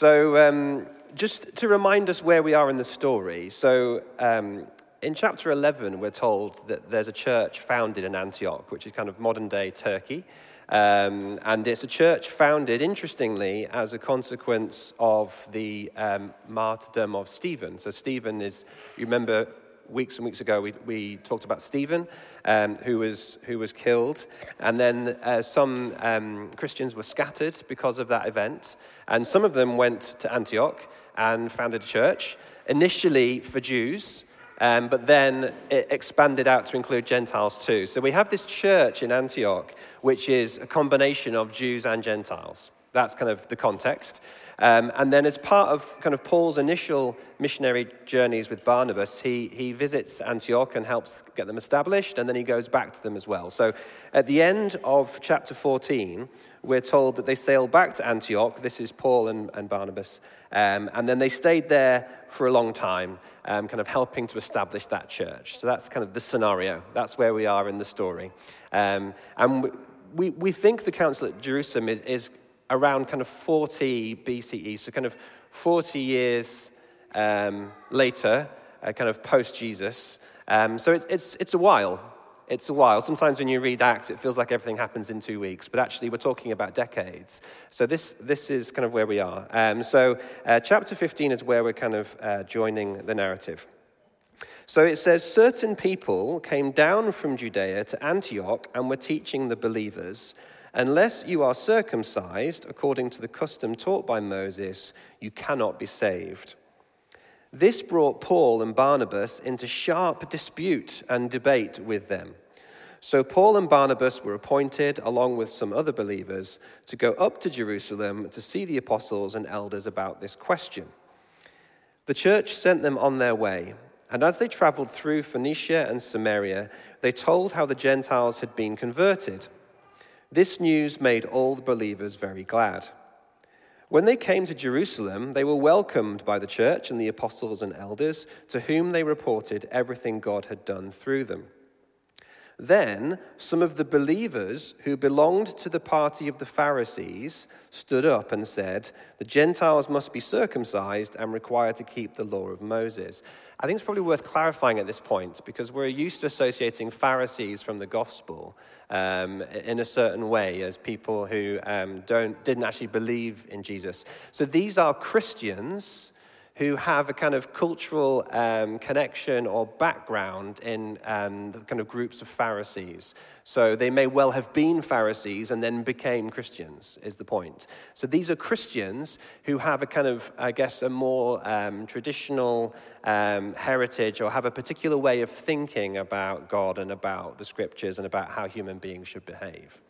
So, um, just to remind us where we are in the story, so um, in chapter 11, we're told that there's a church founded in Antioch, which is kind of modern day Turkey. Um, and it's a church founded, interestingly, as a consequence of the um, martyrdom of Stephen. So, Stephen is, you remember weeks and weeks ago, we, we talked about Stephen, um, who, was, who was killed. And then uh, some um, Christians were scattered because of that event. And some of them went to Antioch and founded a church, initially for Jews. Um, but then it expanded out to include Gentiles too. So we have this church in Antioch, which is a combination of Jews and Gentiles. That's kind of the context. Um, and then, as part of kind of Paul's initial missionary journeys with Barnabas, he, he visits Antioch and helps get them established, and then he goes back to them as well. So, at the end of chapter 14, we're told that they sailed back to Antioch. This is Paul and, and Barnabas. Um, and then they stayed there for a long time, um, kind of helping to establish that church. So, that's kind of the scenario. That's where we are in the story. Um, and we, we think the council at Jerusalem is, is around kind of 40 BCE, so kind of 40 years um, later, uh, kind of post Jesus. Um, so it, it's, it's a while. It's a while. Sometimes when you read Acts, it feels like everything happens in two weeks, but actually we're talking about decades. So this, this is kind of where we are. Um, so uh, chapter 15 is where we're kind of uh, joining the narrative. So it says, certain people came down from Judea to Antioch and were teaching the believers Unless you are circumcised according to the custom taught by Moses, you cannot be saved. This brought Paul and Barnabas into sharp dispute and debate with them. So Paul and Barnabas were appointed, along with some other believers, to go up to Jerusalem to see the apostles and elders about this question. The church sent them on their way, and as they traveled through Phoenicia and Samaria, they told how the Gentiles had been converted. This news made all the believers very glad. When they came to Jerusalem, they were welcomed by the church and the apostles and elders, to whom they reported everything God had done through them. Then some of the believers who belonged to the party of the Pharisees stood up and said, The Gentiles must be circumcised and required to keep the law of Moses. I think it's probably worth clarifying at this point because we're used to associating Pharisees from the gospel um, in a certain way as people who um, don't, didn't actually believe in Jesus. So these are Christians who have a kind of cultural um, connection or background in um, the kind of groups of Pharisees. So they may well have been Pharisees and then became Christians, is the point. So these are Christians who have a kind of, I guess, a more um, traditional um, heritage or have a particular way of thinking about God and about the scriptures and about how human beings should behave.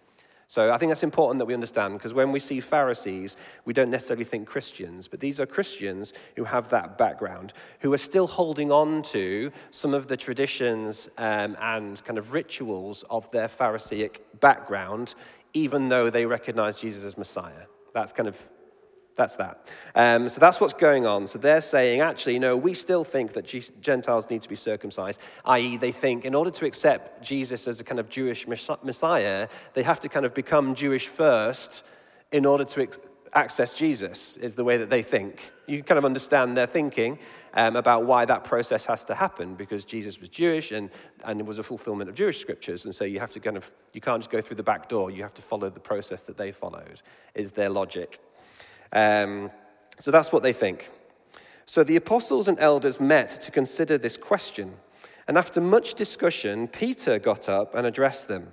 So I think that's important that we understand because when we see Pharisees, we don't necessarily think Christians, but these are Christians who have that background, who are still holding on to some of the traditions um, and kind of rituals of their Pharisaic background, even though they recognize Jesus as Messiah. That's kind of that's that. Um, so that's what's going on. So they're saying, actually, no, we still think that Gentiles need to be circumcised, i.e., they think in order to accept Jesus as a kind of Jewish Messiah, they have to kind of become Jewish first in order to access Jesus, is the way that they think. You kind of understand their thinking um, about why that process has to happen because Jesus was Jewish and, and it was a fulfillment of Jewish scriptures. And so you have to kind of, you can't just go through the back door, you have to follow the process that they followed, is their logic. Um, so that's what they think. So the apostles and elders met to consider this question. And after much discussion, Peter got up and addressed them.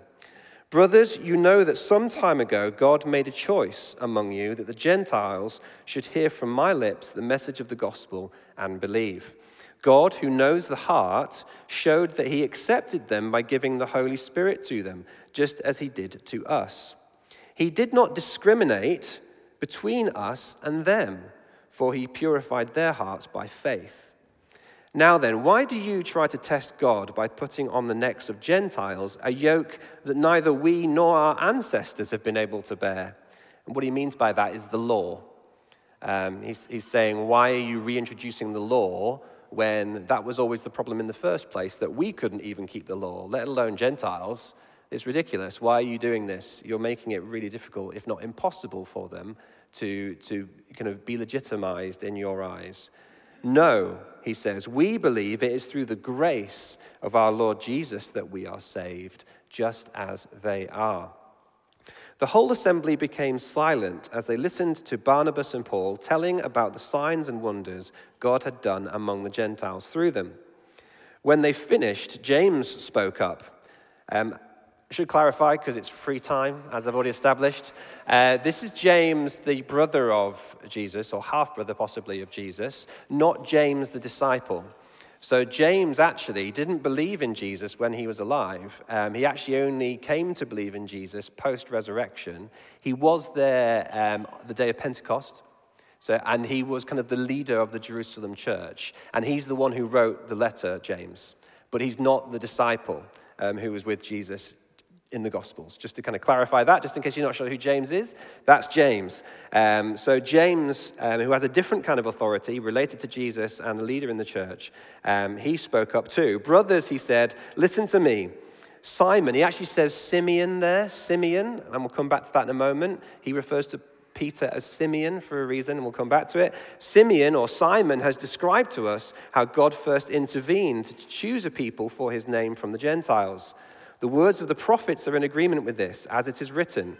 Brothers, you know that some time ago God made a choice among you that the Gentiles should hear from my lips the message of the gospel and believe. God, who knows the heart, showed that he accepted them by giving the Holy Spirit to them, just as he did to us. He did not discriminate between us and them, for he purified their hearts by faith. Now then, why do you try to test God by putting on the necks of Gentiles a yoke that neither we nor our ancestors have been able to bear? And what he means by that is the law. Um, he's, he's saying, why are you reintroducing the law when that was always the problem in the first place, that we couldn't even keep the law, let alone Gentiles? It's ridiculous. Why are you doing this? You're making it really difficult, if not impossible, for them to, to kind of be legitimized in your eyes. No, he says, we believe it is through the grace of our Lord Jesus that we are saved, just as they are. The whole assembly became silent as they listened to Barnabas and Paul telling about the signs and wonders God had done among the Gentiles through them. When they finished, James spoke up. Um, should clarify because it's free time, as I've already established. Uh, this is James, the brother of Jesus, or half brother possibly of Jesus, not James the disciple. So, James actually didn't believe in Jesus when he was alive. Um, he actually only came to believe in Jesus post resurrection. He was there um, the day of Pentecost. So, and he was kind of the leader of the Jerusalem church. And he's the one who wrote the letter, James. But he's not the disciple um, who was with Jesus in the Gospels. Just to kind of clarify that, just in case you're not sure who James is, that's James. Um, so, James, um, who has a different kind of authority related to Jesus and a leader in the church, um, he spoke up too. Brothers, he said, listen to me. Simon, he actually says Simeon there, Simeon, and we'll come back to that in a moment. He refers to Peter as Simeon for a reason, and we'll come back to it. Simeon or Simon has described to us how God first intervened to choose a people for his name from the Gentiles. The words of the prophets are in agreement with this, as it is written.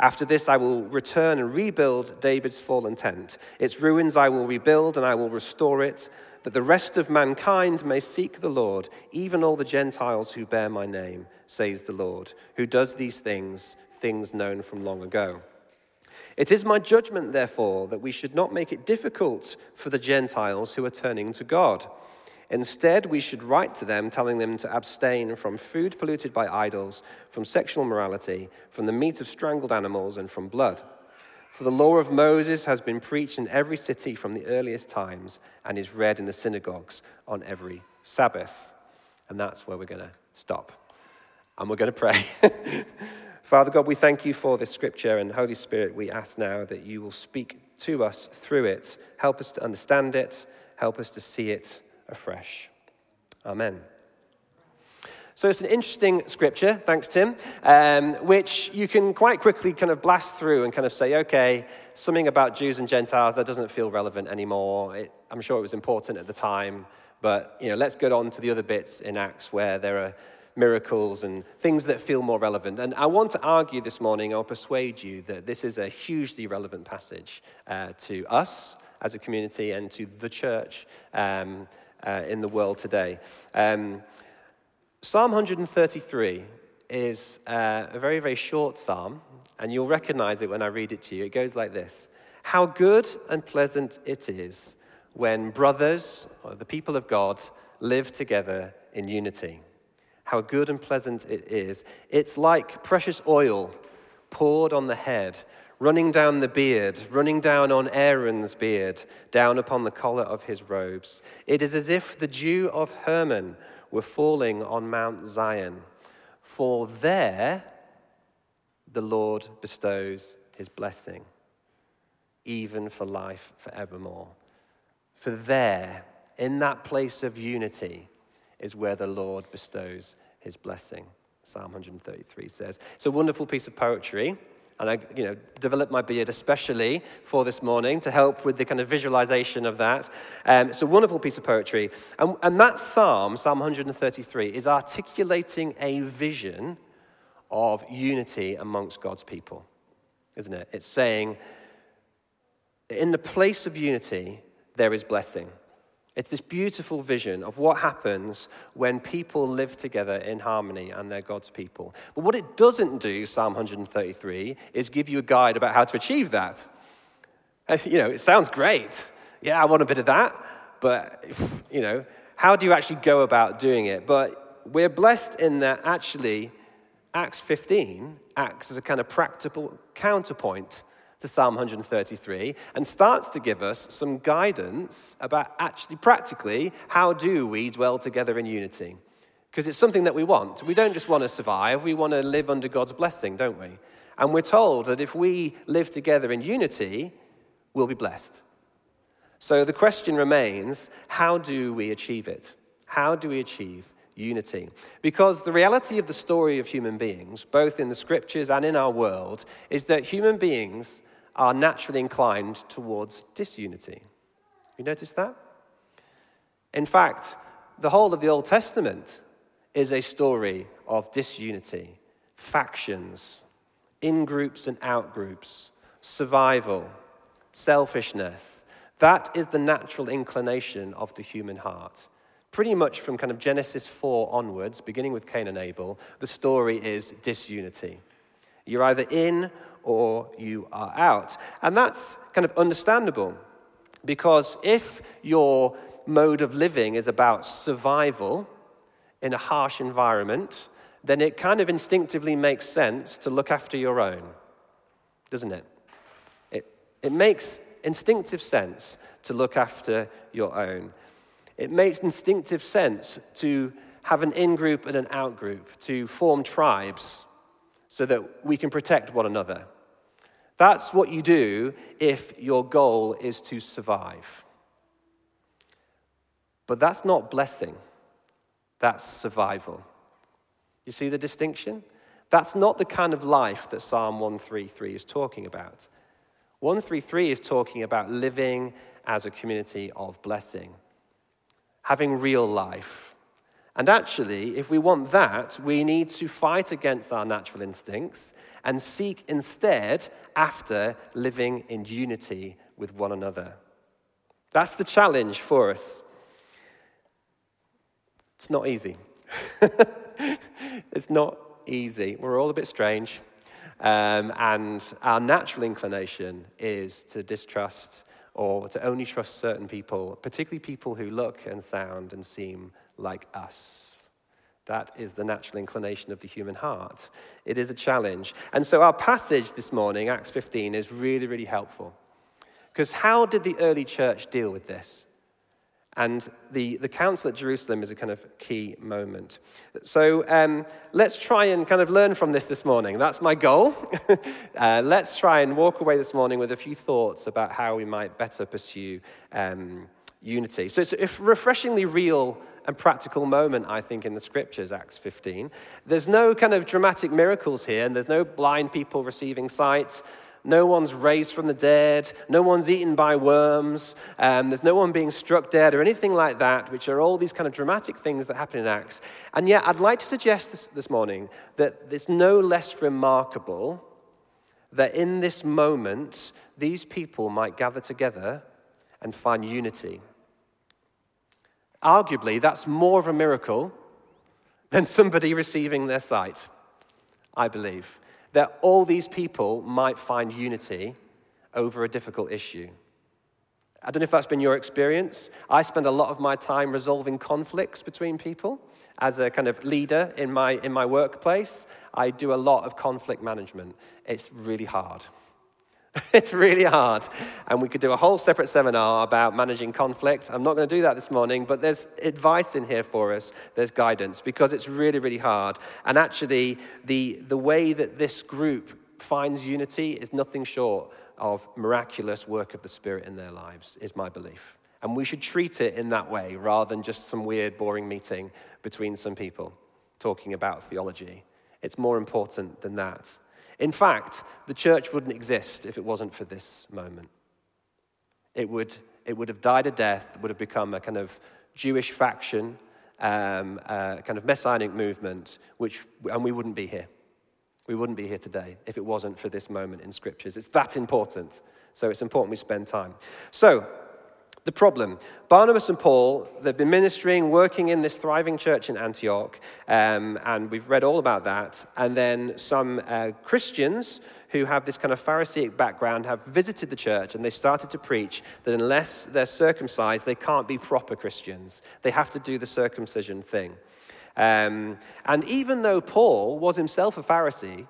After this, I will return and rebuild David's fallen tent. Its ruins I will rebuild and I will restore it, that the rest of mankind may seek the Lord, even all the Gentiles who bear my name, says the Lord, who does these things, things known from long ago. It is my judgment, therefore, that we should not make it difficult for the Gentiles who are turning to God. Instead, we should write to them telling them to abstain from food polluted by idols, from sexual morality, from the meat of strangled animals, and from blood. For the law of Moses has been preached in every city from the earliest times and is read in the synagogues on every Sabbath. And that's where we're going to stop. And we're going to pray. Father God, we thank you for this scripture, and Holy Spirit, we ask now that you will speak to us through it. Help us to understand it, help us to see it afresh. Amen. So it's an interesting scripture, thanks, Tim, um, which you can quite quickly kind of blast through and kind of say, okay, something about Jews and Gentiles that doesn't feel relevant anymore. It, I'm sure it was important at the time, but you know, let's get on to the other bits in Acts where there are miracles and things that feel more relevant. And I want to argue this morning or persuade you that this is a hugely relevant passage uh, to us as a community and to the church. Um, uh, in the world today. Um, psalm 133 is uh, a very, very short psalm, and you'll recognize it when I read it to you. It goes like this How good and pleasant it is when brothers, or the people of God, live together in unity. How good and pleasant it is. It's like precious oil poured on the head running down the beard, running down on Aaron's beard, down upon the collar of his robes. It is as if the dew of Hermon were falling on Mount Zion. For there the Lord bestows his blessing, even for life forevermore. For there, in that place of unity, is where the Lord bestows his blessing. Psalm 133 says. It's a wonderful piece of poetry. And I, you know, developed my beard especially for this morning to help with the kind of visualization of that. Um, it's a wonderful piece of poetry. And, and that psalm, Psalm 133, is articulating a vision of unity amongst God's people, isn't it? It's saying, in the place of unity, there is blessing. It's this beautiful vision of what happens when people live together in harmony and they're God's people. But what it doesn't do, Psalm 133, is give you a guide about how to achieve that. Uh, you know, it sounds great. Yeah, I want a bit of that. But, you know, how do you actually go about doing it? But we're blessed in that actually Acts 15 acts as a kind of practical counterpoint to Psalm 133 and starts to give us some guidance about actually practically how do we dwell together in unity? Because it's something that we want. We don't just want to survive, we want to live under God's blessing, don't we? And we're told that if we live together in unity, we'll be blessed. So the question remains how do we achieve it? How do we achieve unity? Because the reality of the story of human beings, both in the scriptures and in our world, is that human beings are naturally inclined towards disunity. You notice that? In fact, the whole of the Old Testament is a story of disunity, factions, in groups and out groups, survival, selfishness. That is the natural inclination of the human heart. Pretty much from kind of Genesis 4 onwards, beginning with Cain and Abel, the story is disunity. You're either in or you are out. And that's kind of understandable because if your mode of living is about survival in a harsh environment, then it kind of instinctively makes sense to look after your own, doesn't it? It, it makes instinctive sense to look after your own. It makes instinctive sense to have an in group and an out group, to form tribes so that we can protect one another. That's what you do if your goal is to survive. But that's not blessing, that's survival. You see the distinction? That's not the kind of life that Psalm 133 is talking about. 133 is talking about living as a community of blessing, having real life. And actually, if we want that, we need to fight against our natural instincts and seek instead after living in unity with one another. That's the challenge for us. It's not easy. it's not easy. We're all a bit strange. Um, and our natural inclination is to distrust or to only trust certain people, particularly people who look and sound and seem like us. That is the natural inclination of the human heart. It is a challenge. And so our passage this morning, Acts 15, is really, really helpful. Because how did the early church deal with this? And the, the council at Jerusalem is a kind of key moment. So um, let's try and kind of learn from this this morning. That's my goal. uh, let's try and walk away this morning with a few thoughts about how we might better pursue um, unity. So it's a refreshingly real and practical moment, I think, in the scriptures, Acts 15. There's no kind of dramatic miracles here, and there's no blind people receiving sight. No one's raised from the dead. No one's eaten by worms. Um, there's no one being struck dead or anything like that, which are all these kind of dramatic things that happen in Acts. And yet, I'd like to suggest this, this morning that it's no less remarkable that in this moment, these people might gather together and find unity. Arguably, that's more of a miracle than somebody receiving their sight, I believe that all these people might find unity over a difficult issue. I don't know if that's been your experience. I spend a lot of my time resolving conflicts between people. As a kind of leader in my, in my workplace, I do a lot of conflict management. It's really hard. it's really hard. And we could do a whole separate seminar about managing conflict. I'm not going to do that this morning, but there's advice in here for us. There's guidance because it's really, really hard. And actually, the, the way that this group finds unity is nothing short of miraculous work of the Spirit in their lives, is my belief. And we should treat it in that way rather than just some weird, boring meeting between some people talking about theology. It's more important than that. In fact, the church wouldn't exist if it wasn't for this moment. It would, it would have died a death, would have become a kind of Jewish faction, um, a kind of messianic movement, which, and we wouldn't be here. We wouldn't be here today if it wasn't for this moment in scriptures. It's that important. So it's important we spend time. So, the problem. Barnabas and Paul, they've been ministering, working in this thriving church in Antioch, um, and we've read all about that. And then some uh, Christians who have this kind of Pharisaic background have visited the church and they started to preach that unless they're circumcised, they can't be proper Christians. They have to do the circumcision thing. Um, and even though Paul was himself a Pharisee,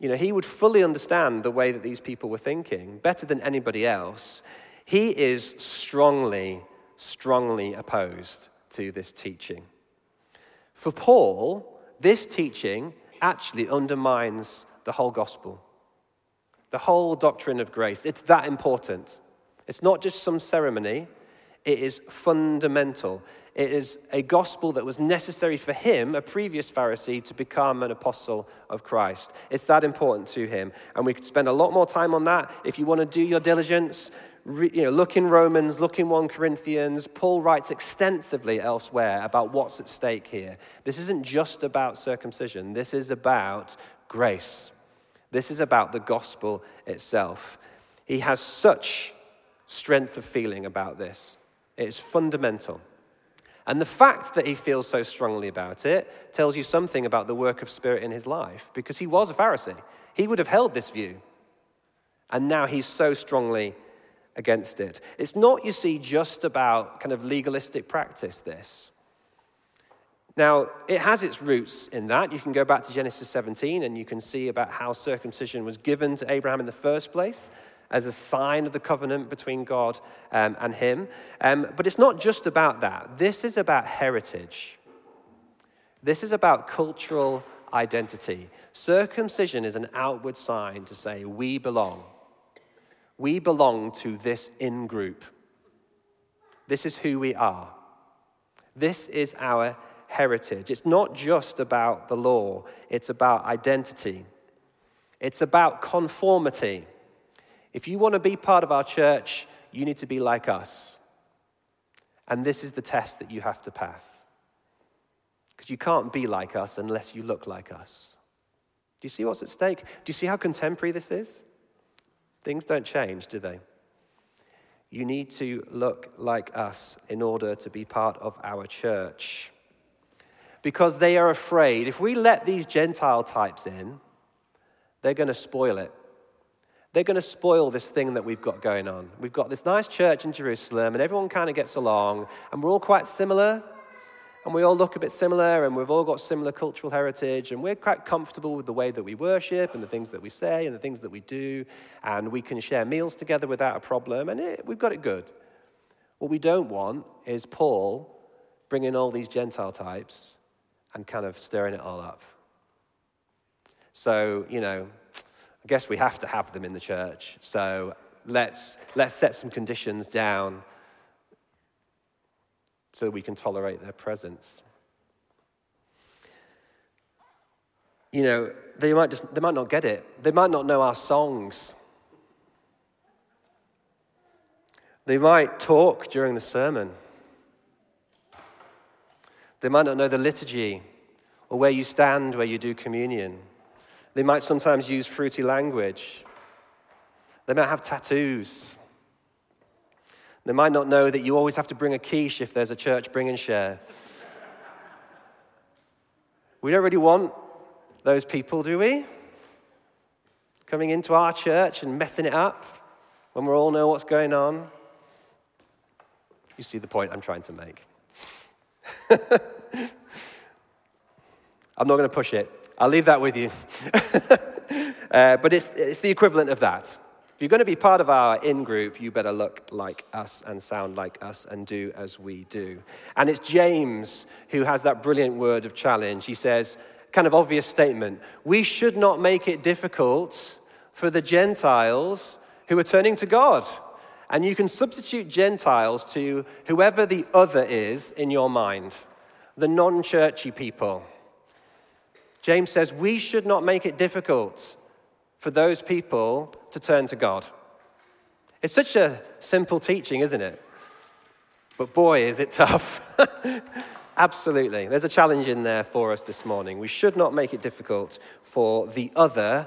you know, he would fully understand the way that these people were thinking better than anybody else. He is strongly, strongly opposed to this teaching. For Paul, this teaching actually undermines the whole gospel, the whole doctrine of grace. It's that important. It's not just some ceremony, it is fundamental. It is a gospel that was necessary for him, a previous Pharisee, to become an apostle of Christ. It's that important to him. And we could spend a lot more time on that. If you want to do your diligence, you know, look in Romans, look in 1 Corinthians. Paul writes extensively elsewhere about what's at stake here. This isn't just about circumcision, this is about grace. This is about the gospel itself. He has such strength of feeling about this, it's fundamental. And the fact that he feels so strongly about it tells you something about the work of Spirit in his life, because he was a Pharisee. He would have held this view. And now he's so strongly against it. It's not, you see, just about kind of legalistic practice, this. Now, it has its roots in that. You can go back to Genesis 17 and you can see about how circumcision was given to Abraham in the first place as a sign of the covenant between God um, and him. Um, but it's not just about that. This is about heritage, this is about cultural identity. Circumcision is an outward sign to say, we belong. We belong to this in group. This is who we are. This is our heritage. It's not just about the law, it's about identity, it's about conformity. If you want to be part of our church, you need to be like us. And this is the test that you have to pass. Because you can't be like us unless you look like us. Do you see what's at stake? Do you see how contemporary this is? Things don't change, do they? You need to look like us in order to be part of our church. Because they are afraid if we let these Gentile types in, they're going to spoil it. They're going to spoil this thing that we've got going on. We've got this nice church in Jerusalem, and everyone kind of gets along, and we're all quite similar and we all look a bit similar and we've all got similar cultural heritage and we're quite comfortable with the way that we worship and the things that we say and the things that we do and we can share meals together without a problem and it, we've got it good what we don't want is paul bringing all these gentile types and kind of stirring it all up so you know i guess we have to have them in the church so let's let's set some conditions down so we can tolerate their presence. You know, they might, just, they might not get it. They might not know our songs. They might talk during the sermon. They might not know the liturgy or where you stand where you do communion. They might sometimes use fruity language. They might have tattoos. They might not know that you always have to bring a quiche if there's a church bring and share. We don't really want those people, do we? Coming into our church and messing it up when we all know what's going on. You see the point I'm trying to make. I'm not going to push it. I'll leave that with you. uh, but it's, it's the equivalent of that. If you're going to be part of our in group, you better look like us and sound like us and do as we do. And it's James who has that brilliant word of challenge. He says, kind of obvious statement we should not make it difficult for the Gentiles who are turning to God. And you can substitute Gentiles to whoever the other is in your mind, the non churchy people. James says we should not make it difficult for those people to turn to God. It's such a simple teaching, isn't it? But boy, is it tough. Absolutely. There's a challenge in there for us this morning. We should not make it difficult for the other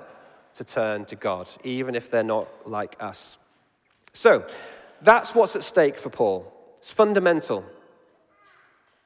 to turn to God, even if they're not like us. So, that's what's at stake for Paul. It's fundamental.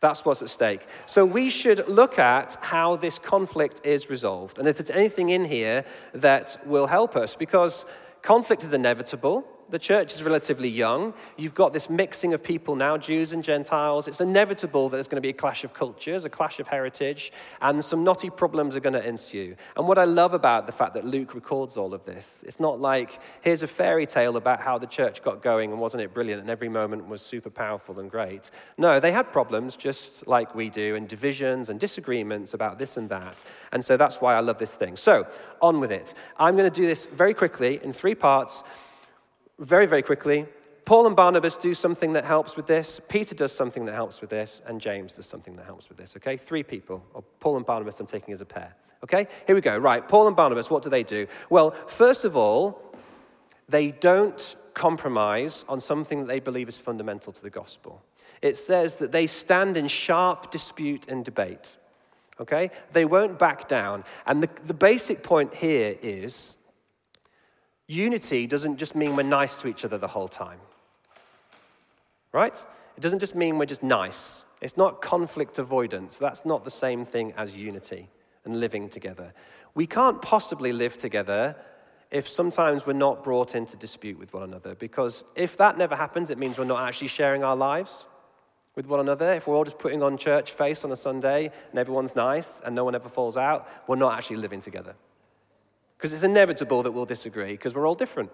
That's what's at stake. So we should look at how this conflict is resolved and if there's anything in here that will help us because conflict is inevitable. The church is relatively young. You've got this mixing of people now, Jews and Gentiles. It's inevitable that there's going to be a clash of cultures, a clash of heritage, and some knotty problems are going to ensue. And what I love about the fact that Luke records all of this, it's not like here's a fairy tale about how the church got going and wasn't it brilliant and every moment was super powerful and great. No, they had problems just like we do, and divisions and disagreements about this and that. And so that's why I love this thing. So, on with it. I'm going to do this very quickly in three parts very, very quickly, Paul and Barnabas do something that helps with this. Peter does something that helps with this. And James does something that helps with this. Okay? Three people. Or Paul and Barnabas, I'm taking as a pair. Okay? Here we go. Right. Paul and Barnabas, what do they do? Well, first of all, they don't compromise on something that they believe is fundamental to the gospel. It says that they stand in sharp dispute and debate. Okay? They won't back down. And the, the basic point here is unity doesn't just mean we're nice to each other the whole time. Right? It doesn't just mean we're just nice. It's not conflict avoidance. That's not the same thing as unity and living together. We can't possibly live together if sometimes we're not brought into dispute with one another, because if that never happens, it means we're not actually sharing our lives with one another. If we're all just putting on church face on a Sunday and everyone's nice and no one ever falls out, we're not actually living together. Because it's inevitable that we'll disagree because we're all different.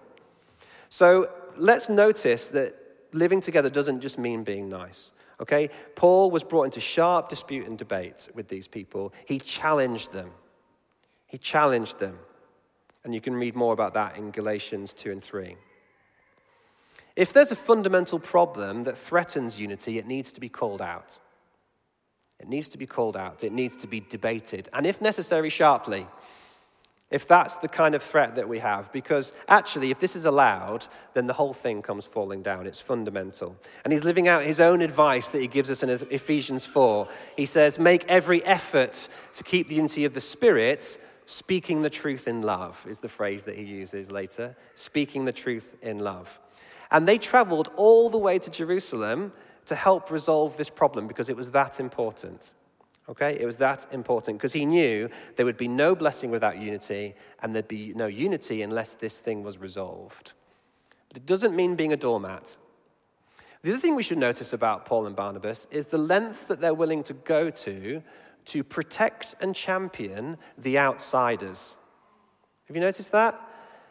So let's notice that living together doesn't just mean being nice. Okay? Paul was brought into sharp dispute and debate with these people. He challenged them. He challenged them. And you can read more about that in Galatians 2 and 3. If there's a fundamental problem that threatens unity, it needs to be called out. It needs to be called out. It needs to be debated. And if necessary, sharply if that's the kind of threat that we have. Because actually, if this is allowed, then the whole thing comes falling down. It's fundamental. And he's living out his own advice that he gives us in Ephesians 4. He says, Make every effort to keep the unity of the Spirit, speaking the truth in love, is the phrase that he uses later. Speaking the truth in love. And they traveled all the way to Jerusalem to help resolve this problem because it was that important. Okay? It was that important because he knew there would be no blessing without unity and there'd be no unity unless this thing was resolved. But it doesn't mean being a doormat. The other thing we should notice about Paul and Barnabas is the lengths that they're willing to go to to protect and champion the outsiders. Have you noticed that?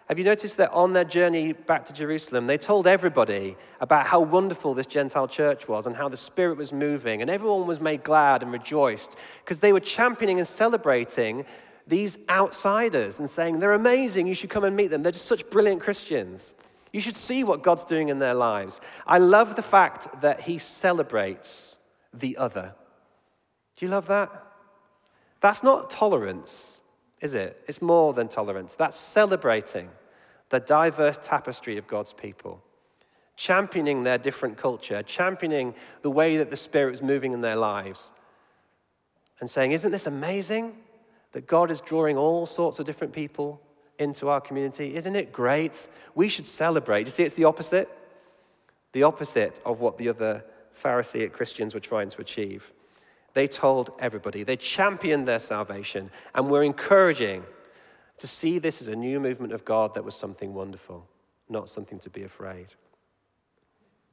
Have you noticed that on their journey back to Jerusalem, they told everybody about how wonderful this Gentile church was and how the Spirit was moving, and everyone was made glad and rejoiced because they were championing and celebrating these outsiders and saying, They're amazing, you should come and meet them. They're just such brilliant Christians. You should see what God's doing in their lives. I love the fact that He celebrates the other. Do you love that? That's not tolerance is it? It's more than tolerance. That's celebrating the diverse tapestry of God's people, championing their different culture, championing the way that the Spirit is moving in their lives, and saying, Isn't this amazing that God is drawing all sorts of different people into our community? Isn't it great? We should celebrate. You see, it's the opposite. The opposite of what the other Pharisaic Christians were trying to achieve. They told everybody. They championed their salvation and were encouraging to see this as a new movement of God that was something wonderful, not something to be afraid.